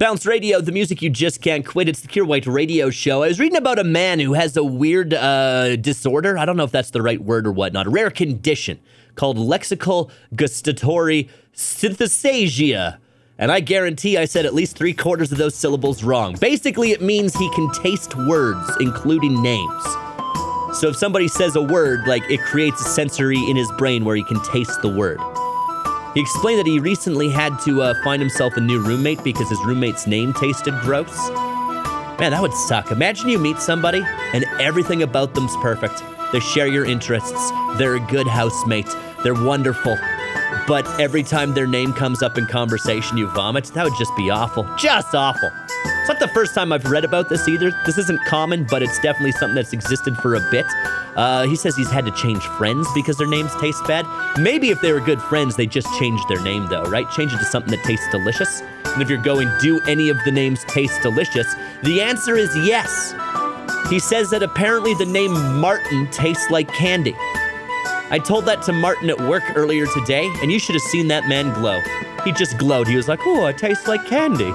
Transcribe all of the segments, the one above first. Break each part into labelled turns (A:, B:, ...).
A: Bounce Radio, the music you just can't quit. It's the Kier White Radio Show. I was reading about a man who has a weird uh, disorder. I don't know if that's the right word or whatnot. A rare condition called lexical gustatory synesthesia. And I guarantee I said at least three quarters of those syllables wrong. Basically, it means he can taste words, including names. So if somebody says a word, like it creates a sensory in his brain where he can taste the word. He explained that he recently had to uh, find himself a new roommate because his roommate's name tasted gross. Man, that would suck. Imagine you meet somebody and everything about them's perfect. They share your interests, they're a good housemate, they're wonderful. But every time their name comes up in conversation, you vomit. That would just be awful. Just awful. It's not the first time I've read about this either. This isn't common, but it's definitely something that's existed for a bit. Uh, he says he's had to change friends because their names taste bad. Maybe if they were good friends, they just changed their name though, right? Change it to something that tastes delicious. And if you're going, do any of the names taste delicious? The answer is yes. He says that apparently the name Martin tastes like candy. I told that to Maarten at work earlier today, and you should have seen that man glow. He just glowed. He was like, oh, it tastes like candy.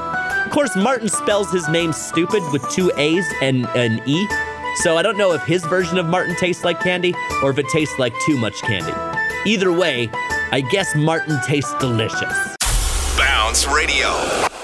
A: Of course, Maarten spells his name stupid with two A's and an E. So I don't know if his version of Martin tastes like candy or if it tastes like too much candy. Either way, I guess Martin tastes delicious.
B: Bounce Radio.